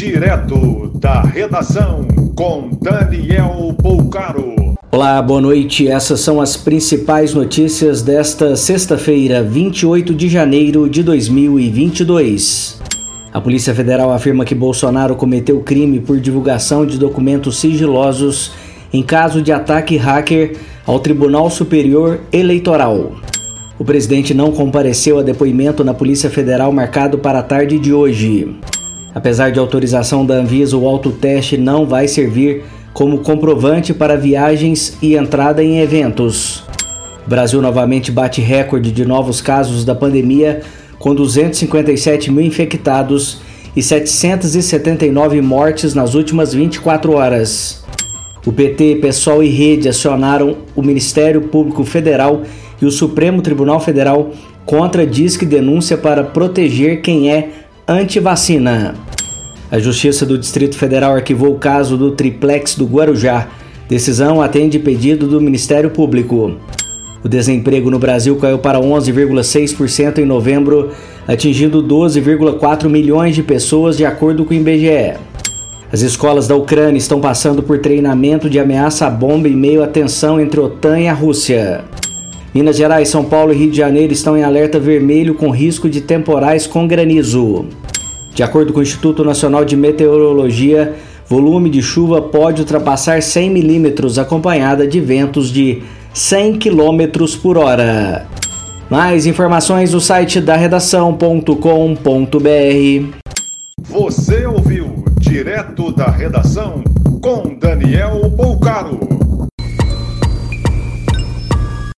Direto da redação com Daniel Poucaro. Olá, boa noite. Essas são as principais notícias desta sexta-feira, 28 de janeiro de 2022. A Polícia Federal afirma que Bolsonaro cometeu crime por divulgação de documentos sigilosos em caso de ataque hacker ao Tribunal Superior Eleitoral. O presidente não compareceu a depoimento na Polícia Federal marcado para a tarde de hoje. Apesar de autorização da Anvisa, o autoteste não vai servir como comprovante para viagens e entrada em eventos. O Brasil novamente bate recorde de novos casos da pandemia, com 257 mil infectados e 779 mortes nas últimas 24 horas. O PT, PSOL e Rede acionaram o Ministério Público Federal e o Supremo Tribunal Federal contra disque denúncia para proteger quem é antivacina. A Justiça do Distrito Federal arquivou o caso do triplex do Guarujá. Decisão atende pedido do Ministério Público. O desemprego no Brasil caiu para 11,6% em novembro, atingindo 12,4 milhões de pessoas, de acordo com o IBGE. As escolas da Ucrânia estão passando por treinamento de ameaça à bomba em meio à tensão entre a OTAN e a Rússia. Minas Gerais, São Paulo e Rio de Janeiro estão em alerta vermelho com risco de temporais com granizo. De acordo com o Instituto Nacional de Meteorologia, volume de chuva pode ultrapassar 100 milímetros, acompanhada de ventos de 100 km por hora. Mais informações no site da redação.com.br. Você ouviu direto da redação com Daniel Bolcaro.